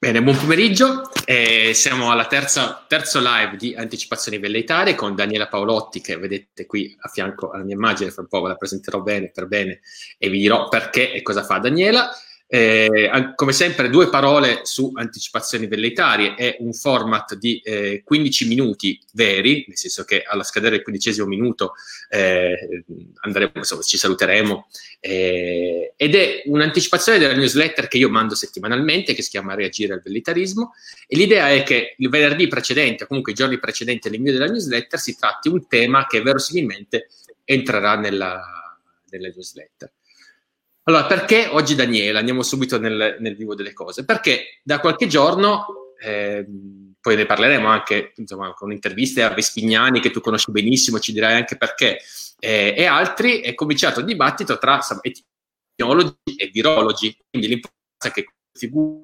Bene, buon pomeriggio. Eh, siamo alla terza, terzo live di Anticipazioni Velleitarie con Daniela Paolotti, che vedete qui a fianco alla mia immagine, fra un po' ve la presenterò bene per bene e vi dirò perché e cosa fa Daniela. Eh, come sempre, due parole su anticipazioni velleitarie. È un format di eh, 15 minuti veri, nel senso che alla scadere del quindicesimo minuto eh, andremo, insomma, ci saluteremo. Eh, ed è un'anticipazione della newsletter che io mando settimanalmente, che si chiama Reagire al velleitarismo. E l'idea è che il venerdì precedente, o comunque i giorni precedenti all'invio della newsletter, si tratti un tema che verosimilmente entrerà nella, nella newsletter. Allora, perché oggi Daniela? Andiamo subito nel, nel vivo delle cose. Perché da qualche giorno, eh, poi ne parleremo anche insomma, con interviste a Vespignani, che tu conosci benissimo, ci dirai anche perché, eh, e altri, è cominciato il dibattito tra epidemiologi e virologi. Quindi l'importanza che figure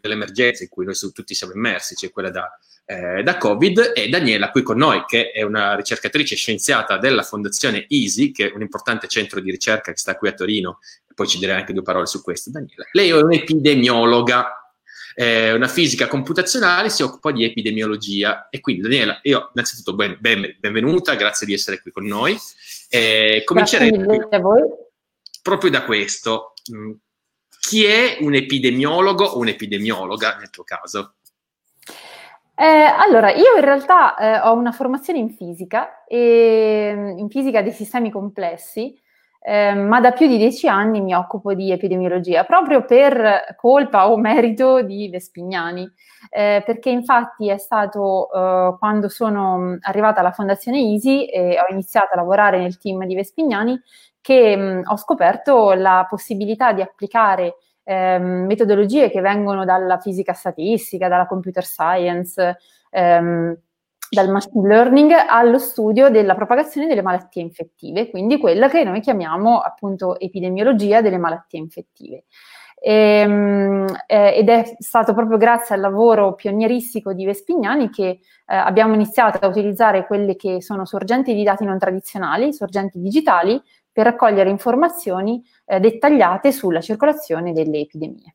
dell'emergenza in cui noi tutti siamo immersi, cioè quella da eh, da Covid e Daniela qui con noi che è una ricercatrice scienziata della Fondazione EASY, che è un importante centro di ricerca che sta qui a Torino, poi ci direi anche due parole su questo Daniela. Lei è un'epidemiologa, eh, una fisica computazionale, si occupa di epidemiologia e quindi Daniela, io innanzitutto ben, ben, benvenuta, grazie di essere qui con noi. Eh, comincerei proprio da questo. Mm, chi è un epidemiologo o un'epidemiologa nel tuo caso? Eh, allora, io in realtà eh, ho una formazione in fisica, e, in fisica dei sistemi complessi, eh, ma da più di dieci anni mi occupo di epidemiologia, proprio per colpa o merito di Vespignani, eh, perché infatti è stato eh, quando sono arrivata alla Fondazione ISI e ho iniziato a lavorare nel team di Vespignani che mh, ho scoperto la possibilità di applicare ehm, metodologie che vengono dalla fisica statistica, dalla computer science, ehm, dal machine learning allo studio della propagazione delle malattie infettive, quindi quella che noi chiamiamo appunto epidemiologia delle malattie infettive. E, ehm, eh, ed è stato proprio grazie al lavoro pionieristico di Vespignani che eh, abbiamo iniziato a utilizzare quelle che sono sorgenti di dati non tradizionali, sorgenti digitali, per raccogliere informazioni eh, dettagliate sulla circolazione delle epidemie.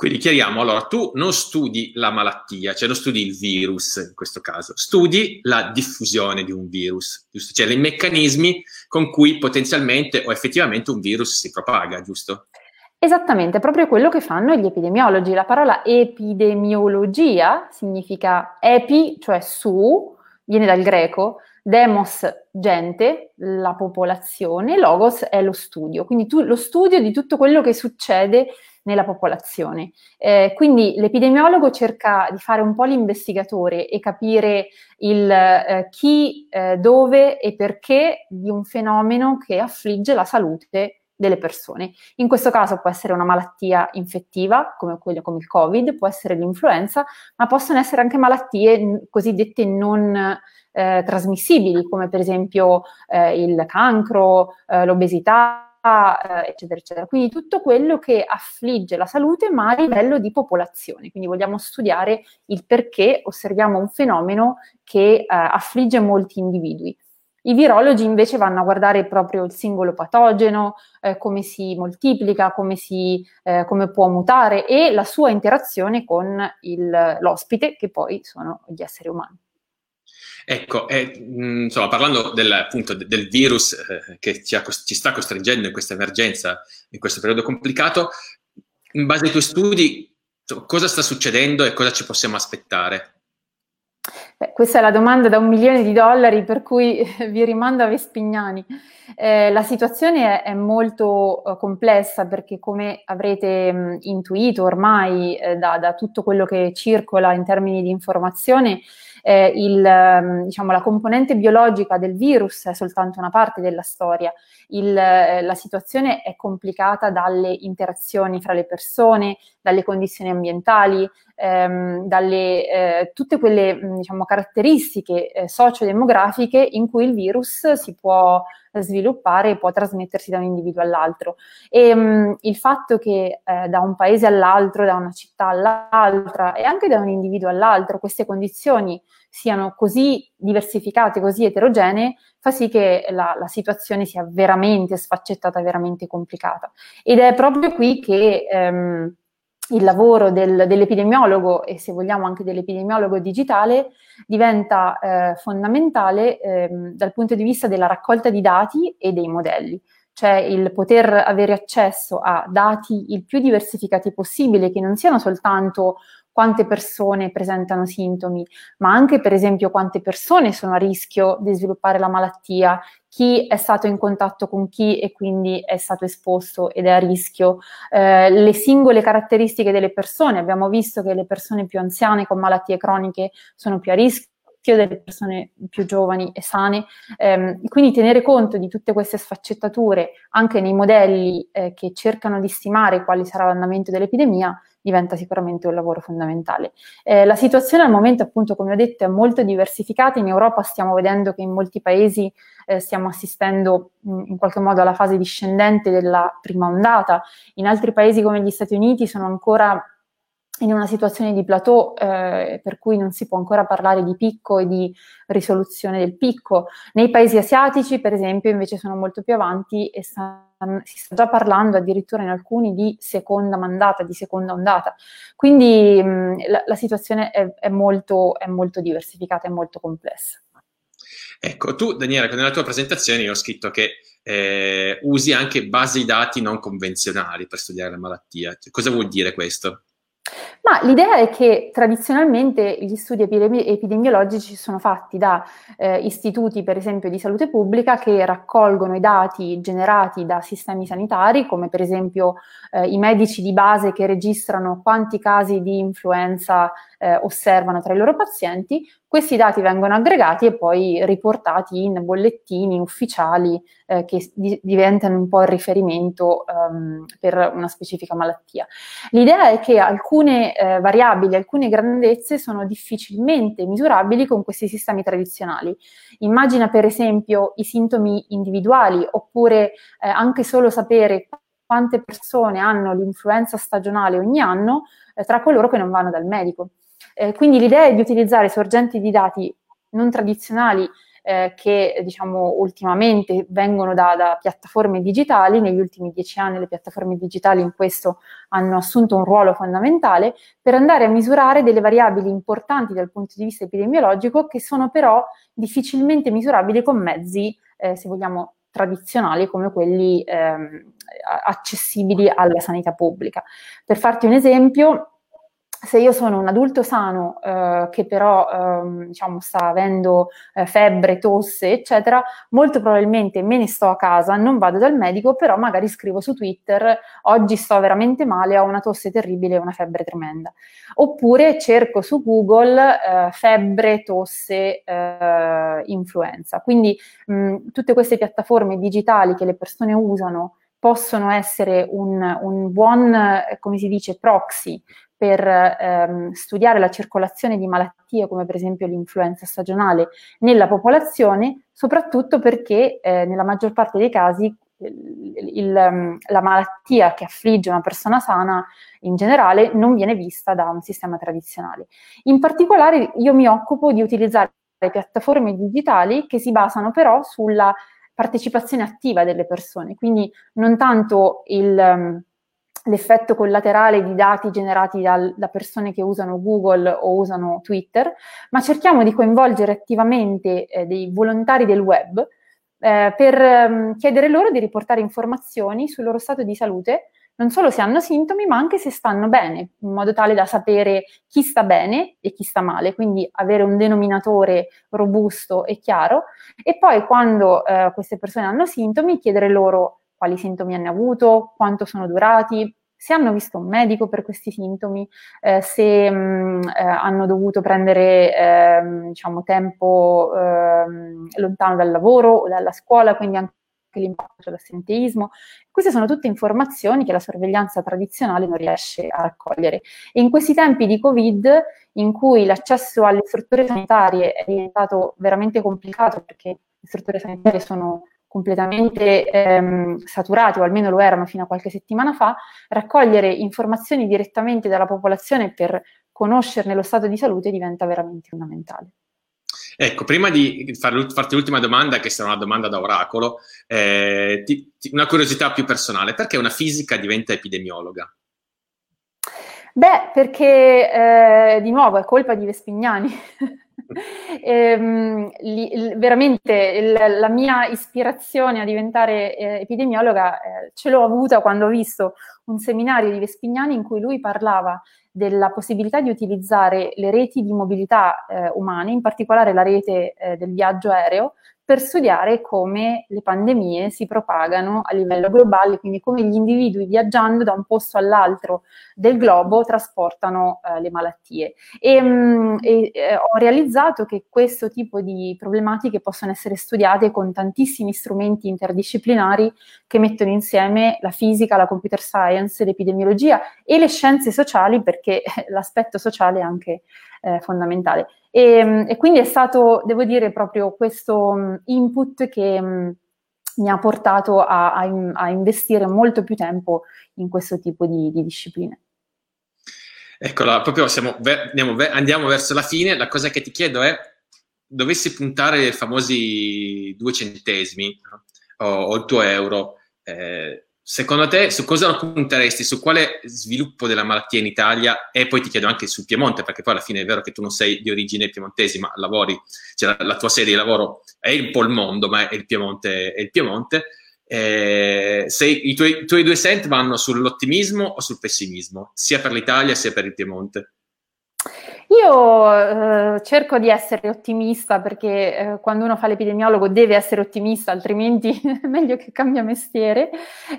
Quindi chiariamo, allora tu non studi la malattia, cioè non studi il virus in questo caso, studi la diffusione di un virus, giusto? Cioè i meccanismi con cui potenzialmente o effettivamente un virus si propaga, giusto? Esattamente, proprio quello che fanno gli epidemiologi. La parola epidemiologia significa epi, cioè su, viene dal greco, demos gente, la popolazione, logos è lo studio, quindi tu, lo studio di tutto quello che succede nella popolazione. Eh, quindi l'epidemiologo cerca di fare un po' l'investigatore e capire il eh, chi, eh, dove e perché di un fenomeno che affligge la salute delle persone. In questo caso può essere una malattia infettiva, come quella come il Covid, può essere l'influenza, ma possono essere anche malattie cosiddette non eh, trasmissibili, come per esempio eh, il cancro, eh, l'obesità, eh, eccetera, eccetera. Quindi tutto quello che affligge la salute, ma a livello di popolazione. Quindi vogliamo studiare il perché osserviamo un fenomeno che eh, affligge molti individui. I virologi invece vanno a guardare proprio il singolo patogeno, eh, come si moltiplica, come, si, eh, come, può mutare e la sua interazione con il, l'ospite, che poi sono gli esseri umani. Ecco, eh, insomma, parlando del, appunto del virus eh, che ci, ha, ci, sta costringendo in questa emergenza, in questo periodo complicato, in base ai tuoi studi, cosa sta succedendo e cosa ci possiamo aspettare? Beh, questa è la domanda da un milione di dollari, per cui vi rimando a Vespignani. Eh, la situazione è, è molto uh, complessa perché, come avrete mh, intuito ormai eh, da, da, tutto quello che circola in termini di informazione, eh, il, diciamo, la componente biologica del virus è soltanto una parte della storia. Il, eh, la situazione è complicata dalle interazioni fra le persone, dalle condizioni ambientali, ehm, dalle eh, tutte quelle diciamo, caratteristiche eh, sociodemografiche in cui il virus si può sviluppare e può trasmettersi da un individuo all'altro. E mh, il fatto che eh, da un paese all'altro, da una città all'altra e anche da un individuo all'altro queste condizioni siano così diversificate, così eterogenee, fa sì che la, la situazione sia veramente sfaccettata, veramente complicata. Ed è proprio qui che ehm, il lavoro del, dell'epidemiologo e se vogliamo anche dell'epidemiologo digitale diventa eh, fondamentale eh, dal punto di vista della raccolta di dati e dei modelli, cioè il poter avere accesso a dati il più diversificati possibile, che non siano soltanto quante persone presentano sintomi, ma anche per esempio quante persone sono a rischio di sviluppare la malattia, chi è stato in contatto con chi e quindi è stato esposto ed è a rischio, eh, le singole caratteristiche delle persone. Abbiamo visto che le persone più anziane con malattie croniche sono più a rischio delle persone più giovani e sane. Eh, quindi tenere conto di tutte queste sfaccettature anche nei modelli eh, che cercano di stimare quale sarà l'andamento dell'epidemia diventa sicuramente un lavoro fondamentale. Eh, la situazione al momento, appunto, come ho detto, è molto diversificata. In Europa stiamo vedendo che in molti paesi eh, stiamo assistendo mh, in qualche modo alla fase discendente della prima ondata. In altri paesi come gli Stati Uniti sono ancora in una situazione di plateau eh, per cui non si può ancora parlare di picco e di risoluzione del picco. Nei paesi asiatici, per esempio, invece sono molto più avanti e sta, si sta già parlando addirittura in alcuni di seconda mandata, di seconda ondata. Quindi mh, la, la, situazione è, è, molto, è molto diversificata e molto complessa. Ecco, tu Daniela, nella tua presentazione ho scritto che eh, usi anche basi dati non convenzionali per studiare la malattia. Cosa vuol dire questo? Ma l'idea è che tradizionalmente gli studi epidemi- epidemiologici sono fatti da eh, istituti, per esempio, di salute pubblica che raccolgono i dati generati da sistemi sanitari, come per esempio eh, i medici di base che registrano quanti casi di influenza eh, osservano tra i loro pazienti, questi dati vengono aggregati e poi riportati in bollettini ufficiali eh, che di- diventano un po' il riferimento um, per una specifica malattia. L'idea è che alcune eh, variabili, alcune grandezze sono difficilmente misurabili con questi sistemi tradizionali. Immagina per esempio i sintomi individuali oppure eh, anche solo sapere quante persone hanno l'influenza stagionale ogni anno eh, tra coloro che non vanno dal medico. Eh, quindi l'idea è di utilizzare sorgenti di dati non tradizionali eh, che diciamo ultimamente vengono da, da, piattaforme digitali, negli ultimi dieci anni le piattaforme digitali in questo hanno assunto un ruolo fondamentale per andare a misurare delle variabili importanti dal punto di vista epidemiologico che sono però difficilmente misurabili con mezzi, eh, se vogliamo, tradizionali come quelli ehm, accessibili alla sanità pubblica. Per farti un esempio, se io sono un adulto sano eh, che però eh, diciamo, sta avendo eh, febbre, tosse, eccetera, molto probabilmente me ne sto a casa, non vado dal medico, però magari scrivo su Twitter oggi sto veramente male, ho una tosse terribile e una febbre tremenda. Oppure cerco su Google eh, febbre, tosse, eh, influenza. Quindi mh, tutte queste piattaforme digitali che le persone usano possono essere un, un buon, come si dice, proxy per ehm, studiare la circolazione di malattie come per esempio l'influenza stagionale nella popolazione, soprattutto perché eh, nella maggior parte dei casi il, il, ehm, la malattia che affligge una persona sana in generale non viene vista da un sistema tradizionale. In particolare io mi occupo di utilizzare piattaforme digitali che si basano però sulla partecipazione attiva delle persone, quindi non tanto il ehm, l'effetto collaterale di dati generati dal, da persone che usano Google o usano Twitter, ma cerchiamo di coinvolgere attivamente eh, dei volontari del web eh, per eh, chiedere loro di riportare informazioni sul loro stato di salute, non solo se hanno sintomi, ma anche se stanno bene, in modo tale da sapere chi sta bene e chi sta male, quindi avere un denominatore robusto e chiaro. E poi quando eh, queste persone hanno sintomi, chiedere loro quali sintomi hanno avuto, quanto sono durati, se hanno visto un medico per questi sintomi, eh, se mh, mm, eh, hanno dovuto prendere eh, diciamo, tempo ehm, lontano dal lavoro o dalla scuola, quindi anche l'impatto dell'assenteismo. Queste sono tutte informazioni che la sorveglianza tradizionale non riesce a raccogliere. E in questi tempi di Covid, in cui l'accesso alle strutture sanitarie è diventato veramente complicato perché le strutture sanitarie sono completamente ehm, saturati, o almeno lo erano fino a qualche settimana fa, raccogliere informazioni direttamente dalla popolazione per conoscerne lo stato di salute diventa veramente fondamentale. Ecco, prima di far, farti l'ultima domanda, che sarà una domanda da oracolo, eh, ti, ti, una curiosità più personale, perché una fisica diventa epidemiologa? Beh, perché eh, di nuovo è colpa di Vespignani. ehm, li, veramente il, la mia ispirazione a diventare eh, epidemiologa eh, ce l'ho avuta quando ho visto un seminario di Vespignani in cui lui parlava della possibilità di utilizzare le reti di mobilità eh, umane, in particolare la rete eh, del viaggio aereo, per studiare come le pandemie si propagano a livello globale, quindi come gli individui viaggiando da un posto all'altro del globo trasportano eh, le malattie. E, mh, mm, e eh, ho realizzato che questo tipo di problematiche possono essere studiate con tantissimi strumenti interdisciplinari che mettono insieme la fisica, la computer science, l'epidemiologia e le scienze sociali, perché l'aspetto sociale è anche eh, fondamentale. E, e, quindi è stato, devo dire, proprio questo um, input che um, mi ha portato a, a, a, investire molto più tempo in questo tipo di, di discipline. Eccola, proprio siamo, andiamo, andiamo, verso la fine. La cosa che ti chiedo è, dovessi puntare i famosi due centesimi no? o, o, il tuo euro, eh, Secondo te su cosa punteresti? Su quale sviluppo della malattia in Italia? E poi ti chiedo anche sul Piemonte, perché poi alla fine è vero che tu non sei di origine piemontesi, ma lavori, cioè la, la tua serie di lavoro è un po' il mondo, ma è il Piemonte. È il Piemonte. Eh, sei, i, tuoi, i tuoi due cent vanno sull'ottimismo o sul pessimismo, sia per l'Italia sia per il Piemonte? Io eh, cerco di essere ottimista perché eh, quando uno fa l'epidemiologo deve essere ottimista, altrimenti è meglio che cambia mestiere.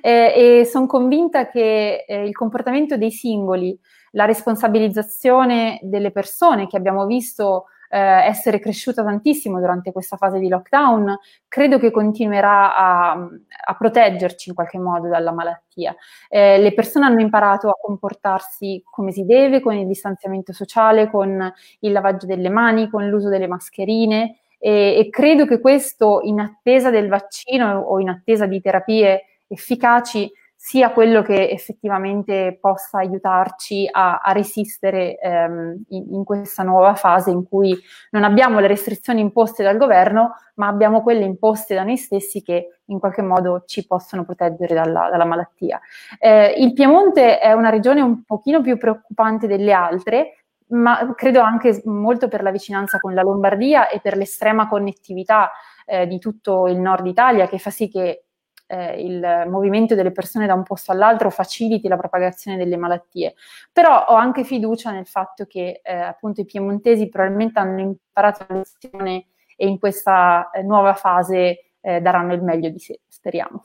Eh, e sono convinta che eh, il comportamento dei singoli, la responsabilizzazione delle persone che abbiamo visto eh, essere cresciuta tantissimo durante questa fase di lockdown, credo che continuerà a, a proteggerci in qualche modo dalla malattia. Eh, le persone hanno imparato a comportarsi come si deve, con il distanziamento sociale, con il lavaggio delle mani, con l'uso delle mascherine e, e credo che questo in attesa del vaccino o in attesa di terapie efficaci sia quello che effettivamente possa aiutarci a, a resistere ehm, in, in, questa nuova fase in cui non abbiamo le restrizioni imposte dal governo, ma abbiamo quelle imposte da noi stessi che in qualche modo ci possono proteggere dalla, dalla malattia. Eh, il Piemonte è una regione un pochino più preoccupante delle altre, ma credo anche molto per la vicinanza con la Lombardia e per l'estrema connettività eh, di tutto il nord Italia che fa sì che eh, il movimento delle persone da un posto all'altro faciliti la propagazione delle malattie. Però ho anche fiducia nel fatto che eh, appunto i piemontesi probabilmente hanno imparato la lezione e in questa eh, nuova fase eh, daranno il meglio di sé, speriamo.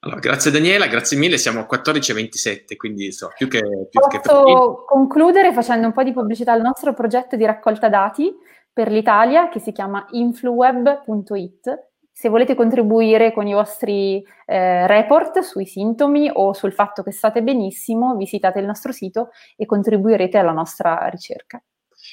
Allora, grazie Daniela, grazie mille, siamo a 14.27, quindi so, più che... Più Posso che concludere facendo un po' di pubblicità al nostro progetto di raccolta dati per l'Italia che si chiama influweb.it se volete contribuire con i vostri eh, report sui sintomi o sul fatto che state benissimo, visitate il nostro sito e contribuirete alla nostra ricerca.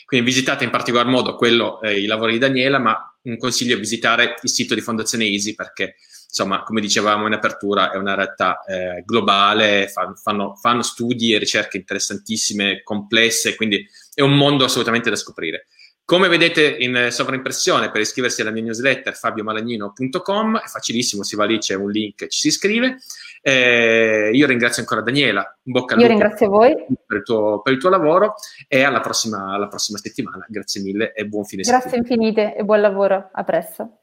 Quindi visitate in particolar modo quello, eh, i lavori di Daniela, ma un consiglio è visitare il sito di Fondazione Easy perché, insomma, come dicevamo in apertura, è una realtà eh, globale, fan, fanno, fanno studi e ricerche interessantissime, complesse, quindi è un mondo assolutamente da scoprire. Come vedete in sovraimpressione, per iscriversi alla mia newsletter fabiomalagnino.com, è facilissimo, si va lì, c'è un link, ci si iscrive. Eh, io ringrazio ancora Daniela, un bocca al lupo. Io ringrazio voi. Per il, tuo, per il tuo lavoro e alla prossima, alla prossima settimana. Grazie mille e buon fine Grazie settimana. Grazie infinite e buon lavoro, a presto.